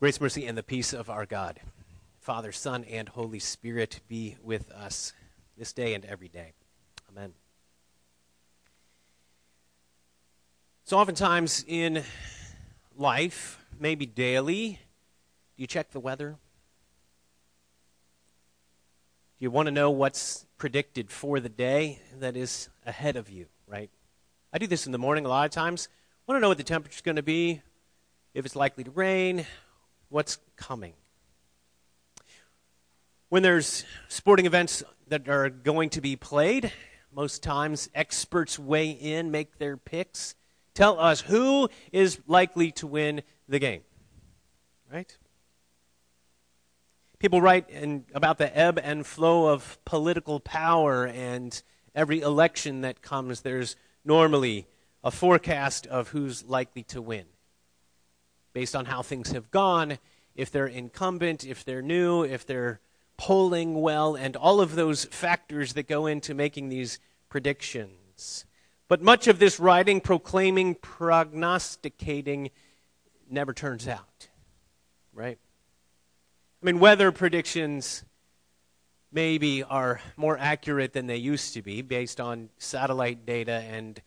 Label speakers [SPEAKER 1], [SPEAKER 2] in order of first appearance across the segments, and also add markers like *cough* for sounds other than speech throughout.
[SPEAKER 1] Grace, mercy, and the peace of our God, Father, Son, and Holy Spirit be with us this day and every day. Amen. So, oftentimes in life, maybe daily, do you check the weather? Do you want to know what's predicted for the day that is ahead of you, right? I do this in the morning a lot of times. I want to know what the temperature's going to be, if it's likely to rain, what's coming. When there's sporting events that are going to be played, most times experts weigh in, make their picks, tell us who is likely to win the game. Right? People write in, about the ebb and flow of political power, and every election that comes, there's normally a forecast of who's likely to win based on how things have gone, if they're incumbent, if they're new, if they're polling well, and all of those factors that go into making these predictions. But much of this writing, proclaiming, prognosticating, never turns out. Right? I mean, weather predictions maybe are more accurate than they used to be based on satellite data and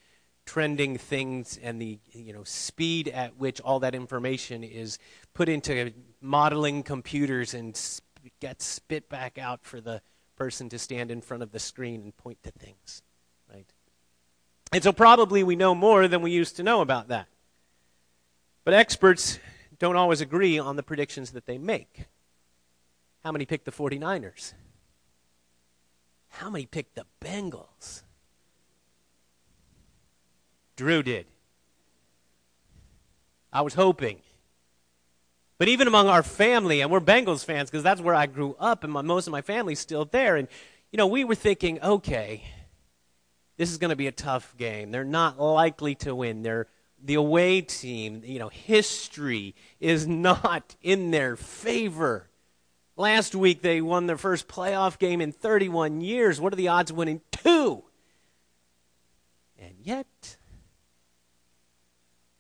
[SPEAKER 1] trending things and the you know speed at which all that information is put into modeling computers and sp- gets spit back out for the person to stand in front of the screen and point to things right? And so probably we know more than we used to know about that. But experts don't always agree on the predictions that they make. How many picked the 49ers? How many picked the bengals Drew did. I was hoping. But even among our family, and we're Bengals fans because that's where I grew up, and my, most of my family's still there. And, you know, we were thinking, okay, this is going to be a tough game. They're not likely to win. They're the away team. You know, history is not in their favor. Last week, they won their first playoff game in 31 years. What are the odds of winning two? And yet,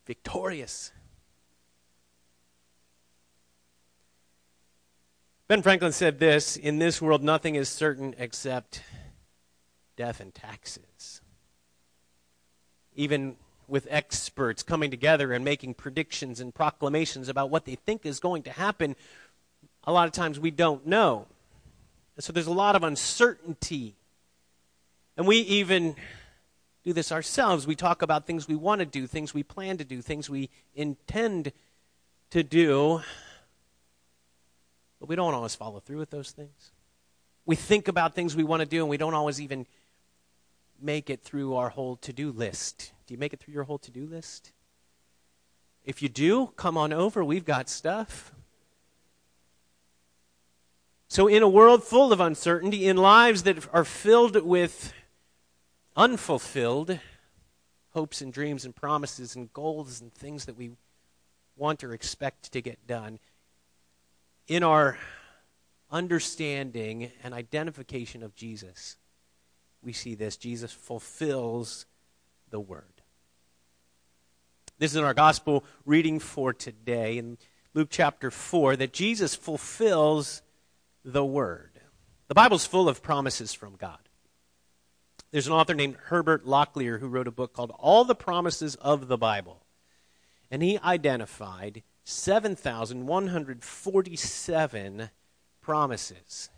[SPEAKER 1] victorious. Ben Franklin said this In this world, nothing is certain except death and taxes. Even with experts coming together and making predictions and proclamations about what they think is going to happen, a lot of times we don't know. so there's a lot of uncertainty. And we even do this ourselves. We talk about things we want to do, things we plan to do, things we intend to do, but we don't always follow through with those things. We think about things we want to do, and we don't always even make it through our whole to do list. Do you make it through your whole to do list? If you do, come on over. We've got stuff. So, in a world full of uncertainty, in lives that are filled with unfulfilled hopes and dreams and promises and goals and things that we want or expect to get done. In our understanding and identification of Jesus, we see this Jesus fulfills the word. This is in our gospel reading for today in Luke chapter 4 that Jesus fulfills the word. The Bible's full of promises from God. There's an author named Herbert Lockyer who wrote a book called All the Promises of the Bible. And he identified 7,147 promises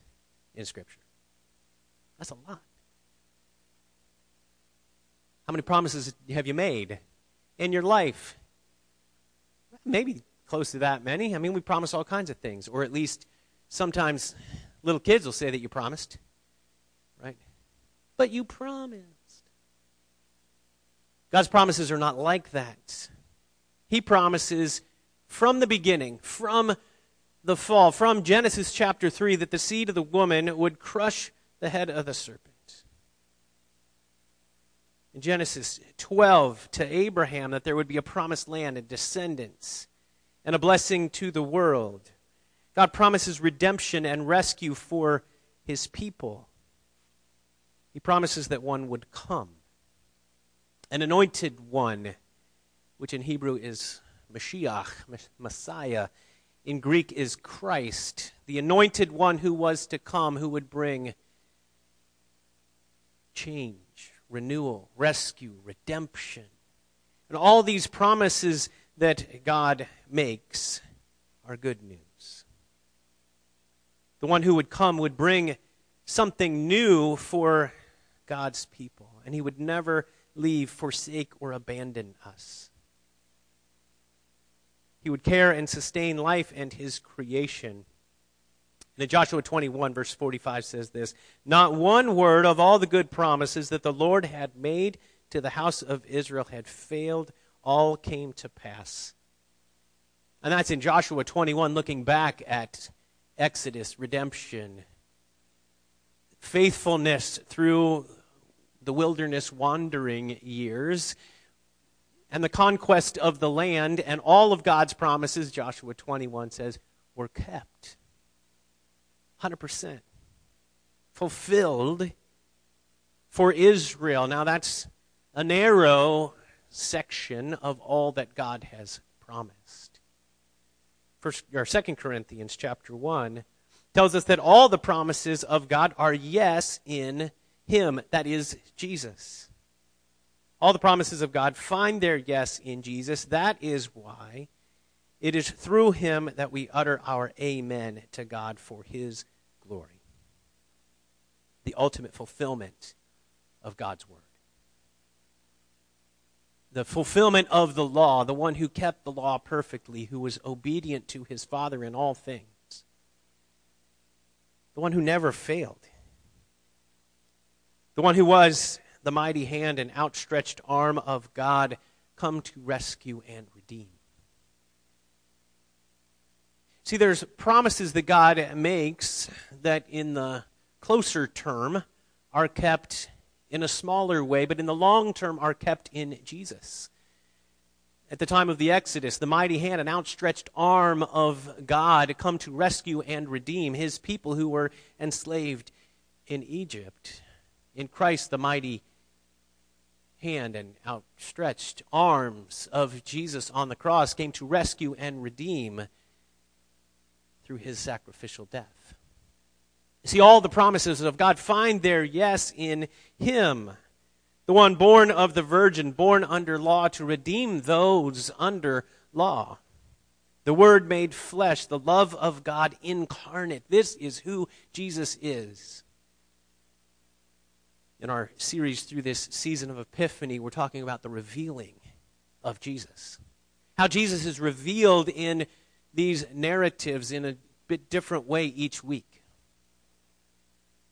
[SPEAKER 1] in Scripture. That's a lot. How many promises have you made in your life? Maybe close to that many. I mean, we promise all kinds of things, or at least sometimes little kids will say that you promised but you promised. God's promises are not like that. He promises from the beginning, from the fall, from Genesis chapter 3, that the seed of the woman would crush the head of the serpent. In Genesis 12, to Abraham, that there would be a promised land and descendants and a blessing to the world. God promises redemption and rescue for his people. He promises that one would come, an anointed one, which in Hebrew is Mashiach, Messiah. in Greek is Christ, the anointed one who was to come, who would bring change, renewal, rescue, redemption. And all these promises that God makes are good news. The one who would come would bring something new for God's people, and he would never leave, forsake, or abandon us. He would care and sustain life and his creation. And in Joshua 21, verse 45 says this Not one word of all the good promises that the Lord had made to the house of Israel had failed, all came to pass. And that's in Joshua 21, looking back at Exodus, redemption, faithfulness through the wilderness wandering years, and the conquest of the land, and all of God's promises, Joshua 21 says, were kept. 100%. Fulfilled for Israel. Now, that's a narrow section of all that God has promised. First or Second Corinthians chapter 1 tells us that all the promises of God are yes in him, that is Jesus. All the promises of God find their yes in Jesus. That is why it is through him that we utter our amen to God for his glory. The ultimate fulfillment of God's word. The fulfillment of the law, the one who kept the law perfectly, who was obedient to his Father in all things the one who never failed, the one who was the mighty hand and outstretched arm of God come to rescue and redeem. See, there's promises that God makes that in the closer term are kept in a smaller way, but in the long term are kept in Jesus at the time of the Exodus, the mighty hand and outstretched arm of God come to rescue and redeem his people who were enslaved in Egypt. In Christ, the mighty hand and outstretched arms of Jesus on the cross came to rescue and redeem through his sacrificial death. See, all the promises of God find their yes in him the one born of the Virgin, born under law to redeem those under law. The Word made flesh, the love of God incarnate. This is who Jesus is. In our series through this season of Epiphany, we're talking about the revealing of Jesus. How Jesus is revealed in these narratives in a bit different way each week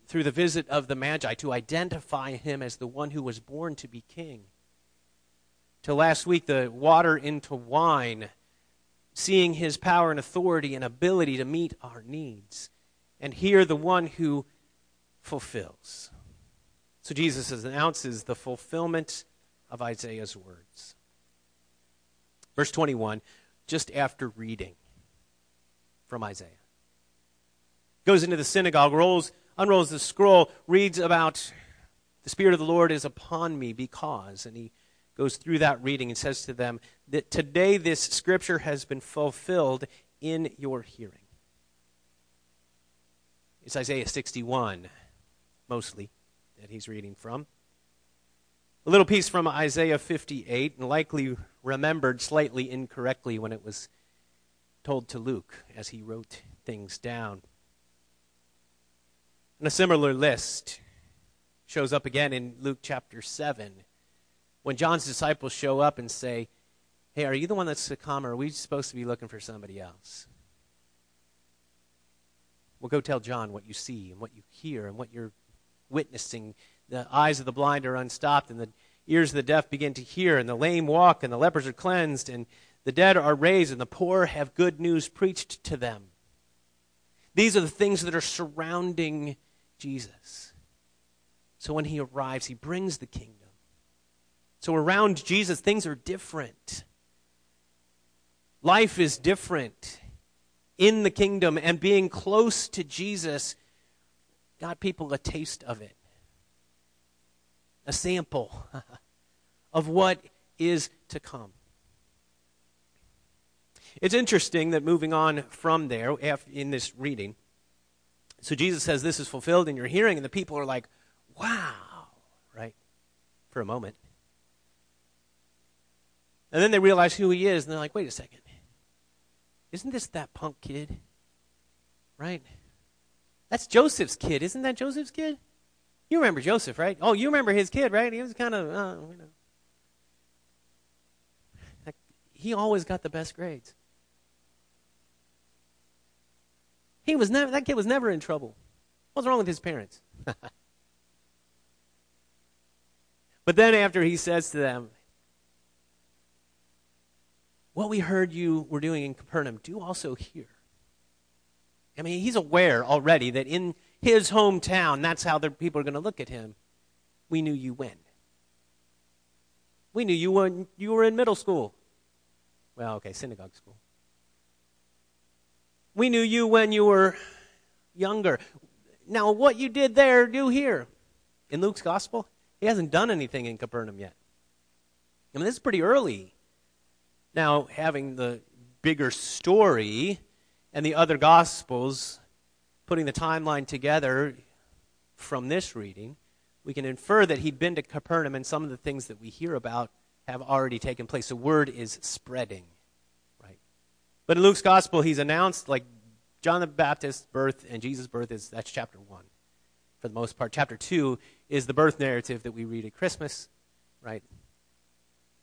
[SPEAKER 1] through the visit of the Magi to identify him as the one who was born to be king. To last week, the water into wine, seeing his power and authority and ability to meet our needs. And here, the one who fulfills. So Jesus announces the fulfillment of Isaiah's words. Verse 21, just after reading from Isaiah. Goes into the synagogue, rolls unrolls the scroll, reads about the Spirit of the Lord is upon me because, and he goes through that reading and says to them that today this scripture has been fulfilled in your hearing. It's Isaiah 61, mostly, that he's reading from. A little piece from Isaiah 58, and likely remembered slightly incorrectly when it was told to Luke as he wrote things down. And a similar list shows up again in Luke chapter 7 when John's disciples show up and say, Hey, are you the one that's to come, or are we supposed to be looking for somebody else? Well, go tell John what you see and what you hear and what you're witnessing. The eyes of the blind are unstopped, and the ears of the deaf begin to hear, and the lame walk, and the lepers are cleansed, and the dead are raised, and the poor have good news preached to them. These are the things that are surrounding Jesus. So when he arrives, he brings the kingdom. So around Jesus, things are different. Life is different in the kingdom, and being close to Jesus got people a taste of it, a sample *laughs* of what is to come. It's interesting that moving on from there in this reading, so Jesus says, This is fulfilled in your hearing, and the people are like, Wow, right? For a moment. And then they realize who he is, and they're like, Wait a second. Isn't this that punk kid? Right? That's Joseph's kid. Isn't that Joseph's kid? You remember Joseph, right? Oh, you remember his kid, right? He was kind of, uh, you know. He always got the best grades. He was never, that kid was never in trouble. What's wrong with his parents? *laughs* but then after he says to them, What we heard you were doing in Capernaum, do also here. I mean, he's aware already that in his hometown, that's how the people are going to look at him. We knew you when. We knew you when you were in middle school. Well, okay, synagogue school. We knew you when you were younger. Now, what you did there, do here. In Luke's gospel, he hasn't done anything in Capernaum yet. I mean, this is pretty early. Now, having the bigger story and the other gospels, putting the timeline together from this reading, we can infer that he'd been to Capernaum and some of the things that we hear about have already taken place. The word is spreading, right? But in Luke's gospel, he's announced like John the Baptist's birth and Jesus' birth is that's chapter one, for the most part. Chapter two is the birth narrative that we read at Christmas, right?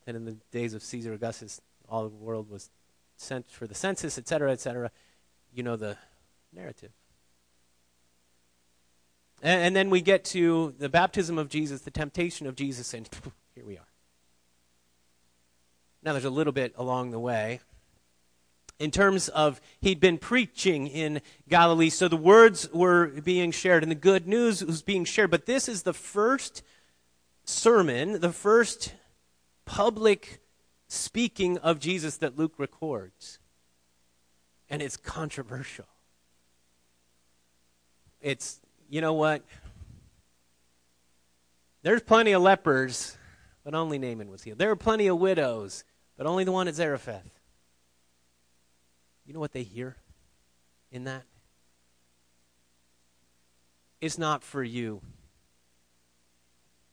[SPEAKER 1] And in the days of Caesar Augustus, all the world was sent for the census, etc., etc. You know the narrative. And, and then we get to the baptism of Jesus, the temptation of Jesus, and *laughs* here we are. Now, there's a little bit along the way. In terms of he'd been preaching in Galilee, so the words were being shared and the good news was being shared. But this is the first sermon, the first public speaking of Jesus that Luke records. And it's controversial. It's, you know what? There's plenty of lepers, but only Naaman was healed. There are plenty of widows, but only the one at Zarephath. You know what they hear in that? It's not for you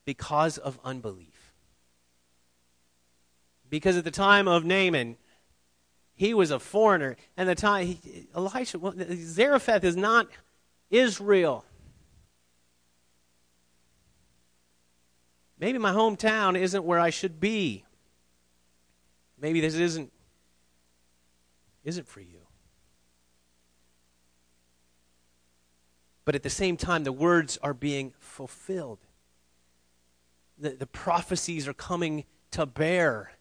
[SPEAKER 1] because of unbelief. Because at the time of Naaman, he was a foreigner, and the time he, Elisha, Zarephath is not Israel. Maybe my hometown isn't where I should be. Maybe this isn't isn't for you. But at the same time, the words are being fulfilled. The, the prophecies are coming to bear.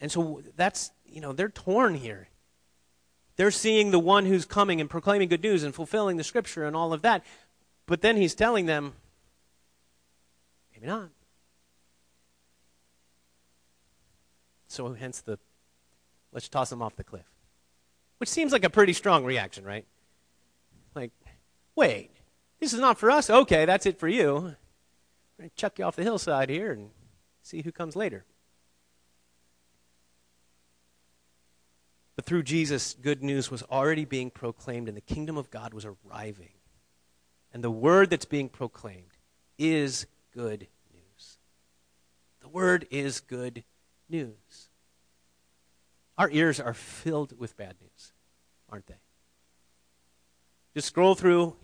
[SPEAKER 1] And so that's, you know, they're torn here. They're seeing the one who's coming and proclaiming good news and fulfilling the scripture and all of that. But then he's telling them, maybe not. So hence the let's toss him off the cliff. Which seems like a pretty strong reaction, right? Like, wait, this is not for us? Okay, that's it for you. I'm going to chuck you off the hillside here and see who comes later. But through Jesus, good news was already being proclaimed and the kingdom of God was arriving. And the word that's being proclaimed is good news. The word is good news. Our ears are filled with bad news, aren't they? Just scroll through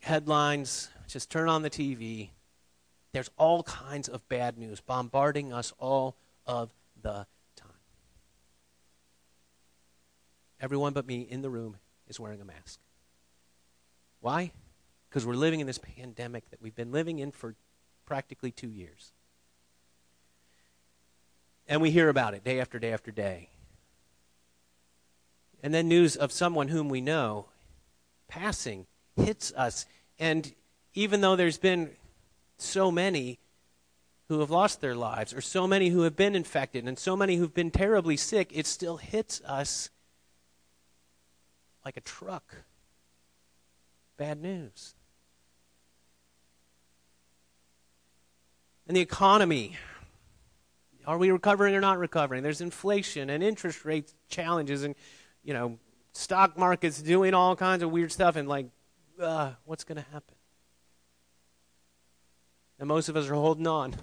[SPEAKER 1] headlines, just turn on the TV. There's all kinds of bad news bombarding us all of the time. Everyone but me in the room is wearing a mask. Why? Because we're living in this pandemic that we've been living in for practically two years. And we hear about it day after day after day. And then news of someone whom we know passing hits us. And even though there's been so many who have lost their lives, or so many who have been infected, and so many who've been terribly sick, it still hits us like a truck. Bad news. And the economy Are we recovering or not recovering? There's inflation and interest rate challenges and, you know, stock markets doing all kinds of weird stuff and like, uh, what's going to happen? And most of us are holding on.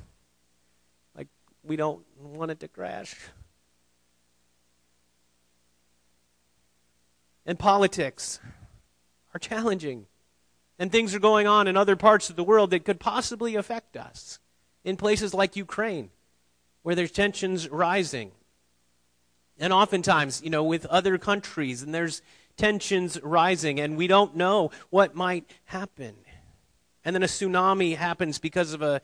[SPEAKER 1] Like, we don't want it to crash. And politics are challenging. And things are going on in other parts of the world that could possibly affect us. In places like Ukraine, where there's tensions rising. And oftentimes, you know, with other countries, and there's tensions rising, and we don't know what might happen. And then a tsunami happens because of a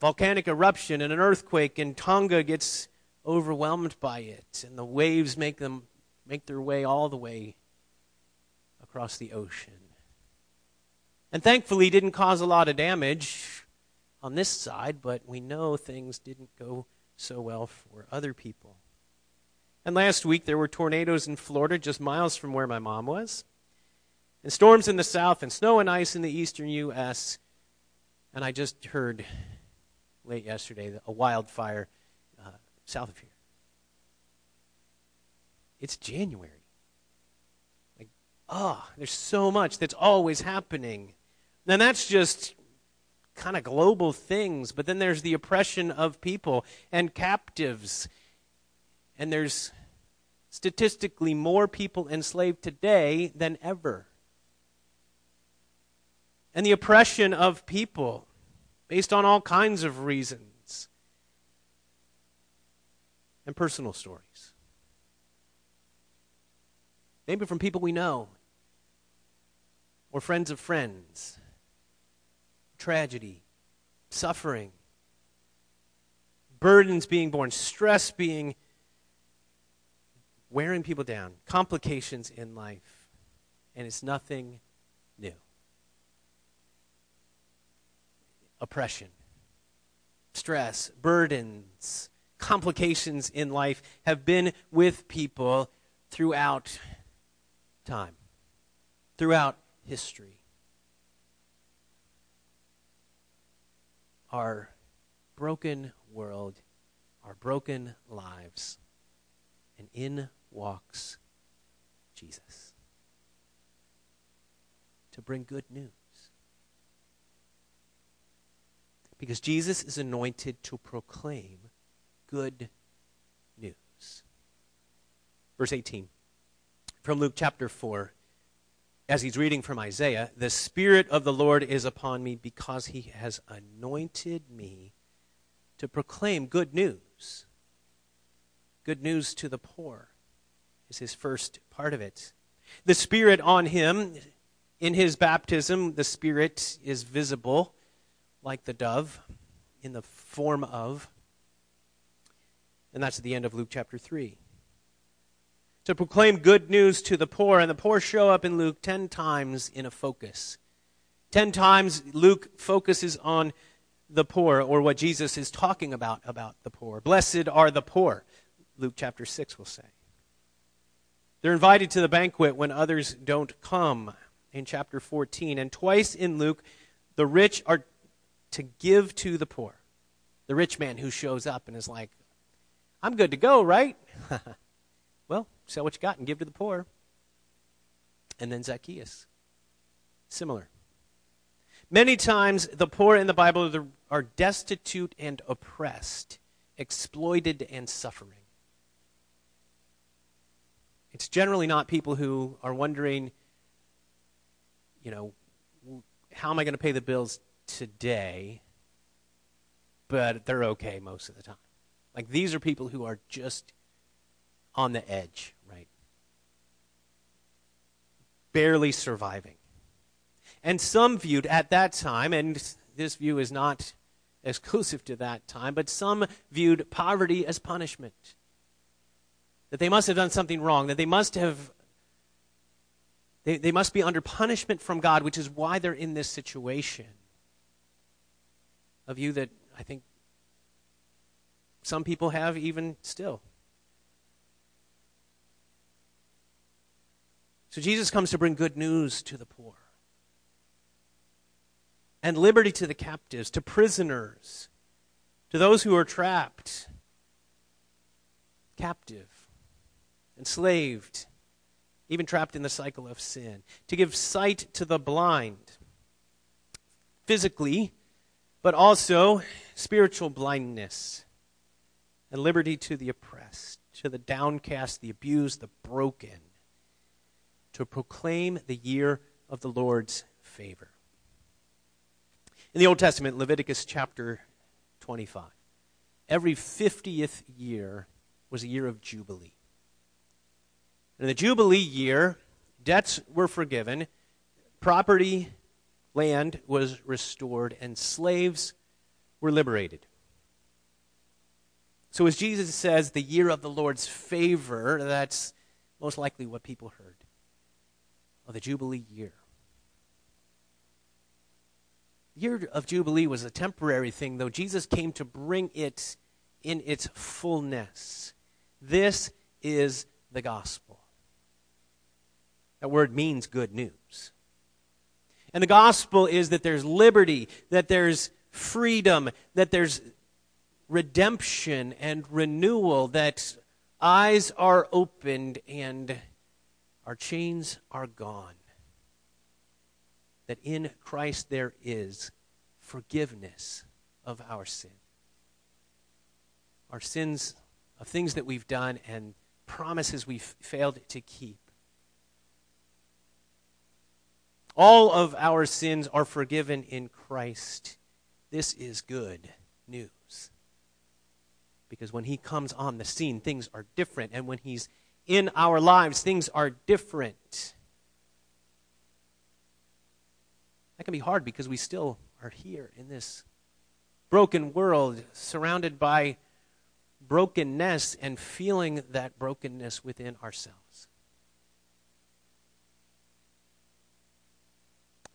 [SPEAKER 1] volcanic eruption and an earthquake, and Tonga gets overwhelmed by it, and the waves make them make their way all the way across the ocean. And thankfully, didn't cause a lot of damage on this side, but we know things didn't go so well for other people. And last week, there were tornadoes in Florida, just miles from where my mom was, and storms in the south, and snow and ice in the eastern U.S. And I just heard late yesterday a wildfire uh, south of here. It's January. Like, ah, oh, there's so much that's always happening. And that's just kind of global things, but then there's the oppression of people and captives. And there's statistically more people enslaved today than ever. And the oppression of people based on all kinds of reasons and personal stories. Maybe from people we know. Or friends of friends. Tragedy, suffering, burdens being borne, stress being wearing people down, complications in life, and it's nothing new. Oppression, stress, burdens, complications in life have been with people throughout time, throughout history. our broken world, our broken lives, and in walks Jesus to bring good news. Because Jesus is anointed to proclaim good news. Verse 18 from Luke chapter 4 as he's reading from Isaiah, the Spirit of the Lord is upon me because he has anointed me to proclaim good news. Good news to the poor is his first part of it. The Spirit on him, in his baptism, the Spirit is visible like the dove in the form of. And that's at the end of Luke chapter 3 to proclaim good news to the poor. And the poor show up in Luke 10 times in a focus. 10 times Luke focuses on the poor, or what Jesus is talking about about the poor. Blessed are the poor, Luke chapter 6 will say. They're invited to the banquet when others don't come in chapter 14. And twice in Luke, the rich are to give to the poor. The rich man who shows up and is like, I'm good to go, right? *laughs* well, Sell what you got and give to the poor. And then Zacchaeus. Similar. Many times, the poor in the Bible are destitute and oppressed, exploited and suffering. It's generally not people who are wondering, you know, how am I going to pay the bills today? But they're okay most of the time. Like these are people who are just on the edge right? barely surviving. And some viewed at that time, and this view is not *laughs* exclusive to that time, but some viewed poverty as punishment. That they must have done something wrong, that they must have they, they must be under punishment from God, which is why they're in this situation. A view that I think some people have even still. So Jesus comes to bring good news to the poor and liberty to the captives, to prisoners, to those who are trapped, captive, enslaved, even trapped in the cycle of sin, to give sight to the blind, physically, but also spiritual blindness, and liberty to the oppressed, to the downcast, the abused, the broken, to proclaim the year of the Lord's favor. In the Old Testament, Leviticus chapter 25, every 50th year was a year of Jubilee. In the Jubilee year, debts were forgiven, property, land was restored, and slaves were liberated. So, as Jesus says, the year of the Lord's favor, that's most likely what people heard. Of the Jubilee year. The year of Jubilee was a temporary thing, though Jesus came to bring it in its fullness. This is the gospel. That word means good news. And the gospel is that there's liberty, that there's freedom, that there's redemption and renewal, that eyes are opened and our chains are gone. That in Christ there is forgiveness of our sin. Our sins of things that we've done and promises we've failed to keep. All of our sins are forgiven in Christ. This is good news. Because when He comes on the scene, things are different. And when He's in our lives, things are different. That can be hard because we still are here in this broken world, surrounded by brokenness and feeling that brokenness within ourselves.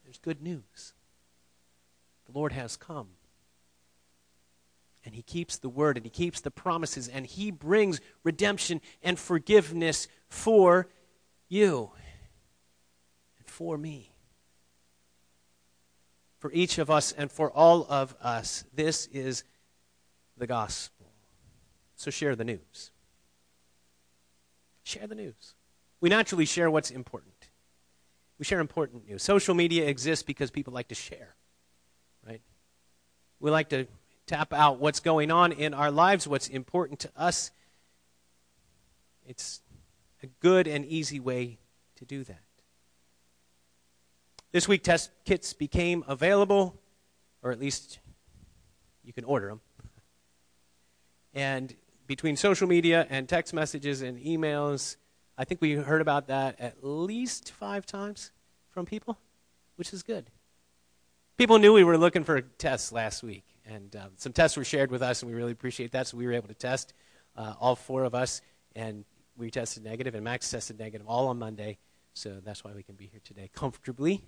[SPEAKER 1] There's good news. The Lord has come. And He keeps the word and He keeps the promises and He brings redemption and forgiveness for you and for me. For each of us and for all of us, this is the gospel. So share the news. Share the news. We naturally share what's important. We share important news. Social media exists because people like to share, right? We like to tap out what's going on in our lives, what's important to us. It's a good and easy way to do that. This week, test kits became available, or at least you can order them. And between social media and text messages and emails, I think we heard about that at least five times from people, which is good. People knew we were looking for tests last week, and uh, some tests were shared with us, and we really appreciate that. So we were able to test uh, all four of us, and we tested negative, and Max tested negative all on Monday. So that's why we can be here today comfortably.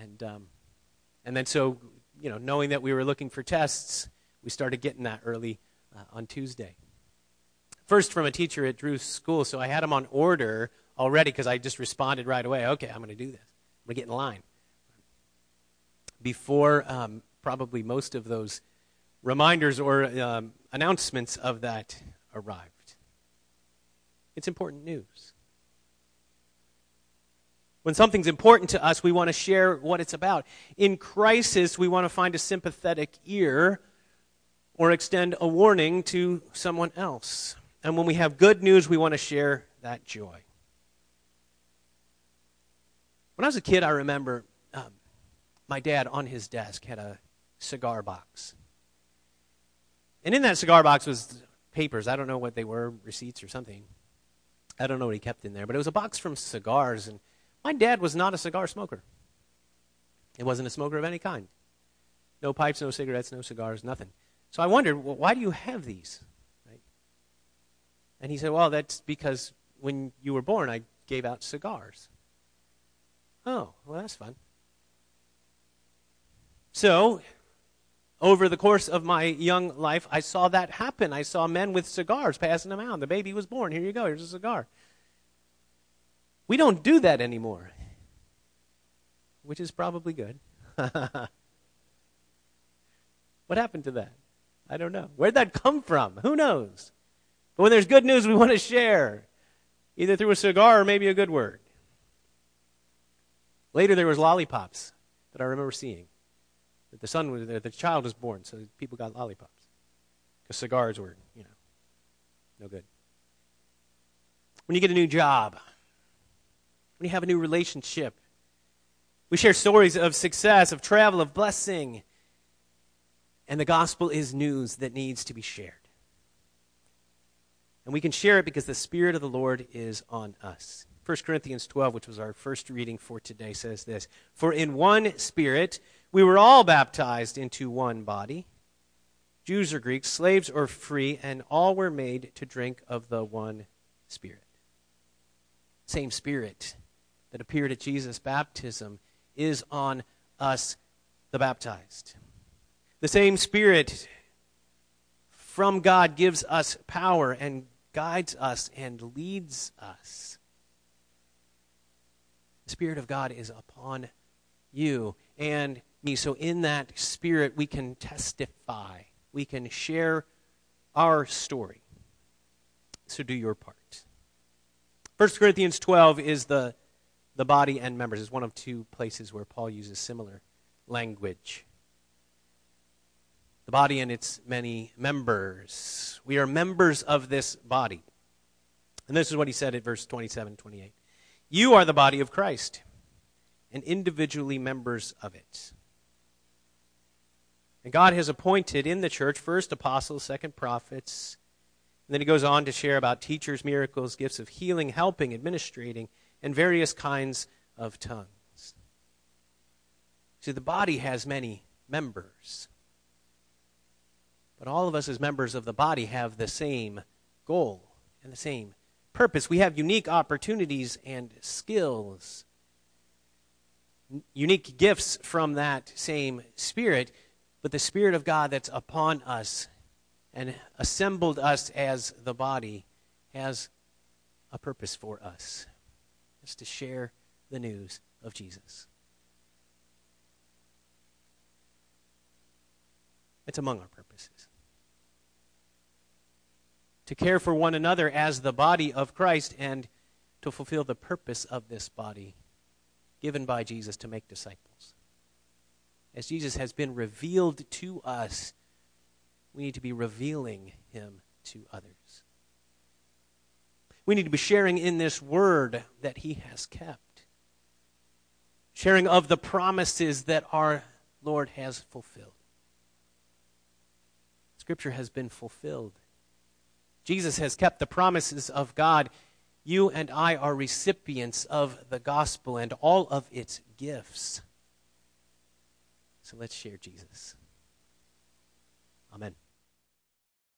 [SPEAKER 1] And um, and then so you know, knowing that we were looking for tests, we started getting that early uh, on Tuesday. First, from a teacher at Drew's school, so I had them on order already because I just responded right away. Okay, I'm going to do this. I'm going to get in line. Before um, probably most of those reminders or um, announcements of that arrived. It's important news. When something's important to us, we want to share what it's about. In crisis, we want to find a sympathetic ear or extend a warning to someone else. And when we have good news, we want to share that joy. When I was a kid, I remember um, my dad on his desk had a cigar box. And in that cigar box was papers. I don't know what they were, receipts or something. I don't know what he kept in there, but it was a box from cigars. And my dad was not a cigar smoker. It wasn't a smoker of any kind. No pipes, no cigarettes, no cigars, nothing. So I wondered, well, why do you have these? Right? And he said, well, that's because when you were born, I gave out cigars. Oh, well, that's fun. So, over the course of my young life, I saw that happen. I saw men with cigars passing them out. The baby was born. Here you go. Here's a cigar. We don't do that anymore, which is probably good. *laughs* what happened to that? I don't know. Where'd that come from? Who knows? But when there's good news, we want to share, either through a cigar or maybe a good word. Later, there was lollipops that I remember seeing. That the son was, there, the child was born, so people got lollipops because cigars were, you know, no good. When you get a new job, when you have a new relationship, we share stories of success, of travel, of blessing. And the gospel is news that needs to be shared. And we can share it because the Spirit of the Lord is on us. 1 Corinthians 12, which was our first reading for today, says this For in one Spirit we were all baptized into one body, Jews or Greeks, slaves or free, and all were made to drink of the one Spirit. Same Spirit that appeared at Jesus' baptism is on us, the baptized. The same Spirit from God gives us power and guides us and leads us. The Spirit of God is upon you and me. So, in that Spirit, we can testify, we can share our story. So, do your part. 1 Corinthians 12 is the, the body and members. It's one of two places where Paul uses similar language. The body and its many members. We are members of this body. And this is what he said at verse 27 28. You are the body of Christ, and individually members of it. And God has appointed in the church first apostles, second prophets. And then he goes on to share about teachers, miracles, gifts of healing, helping, administrating, and various kinds of tongues. See, the body has many members. But all of us, as members of the body, have the same goal and the same purpose. We have unique opportunities and skills, unique gifts from that same Spirit, but the Spirit of God that's upon us and assembled us as the body has a purpose for us. It's to share the news of Jesus. It's among our purposes to care for one another as the body of Christ and to fulfill the purpose of this body given by Jesus to make disciples. As Jesus has been revealed to us, we need to be revealing him to others. We need to be sharing in this word that he has kept, sharing of the promises that our Lord has fulfilled. Scripture has been fulfilled Jesus has kept the promises of God. You and I are recipients of the gospel and all of its gifts. So let's share Jesus. Amen.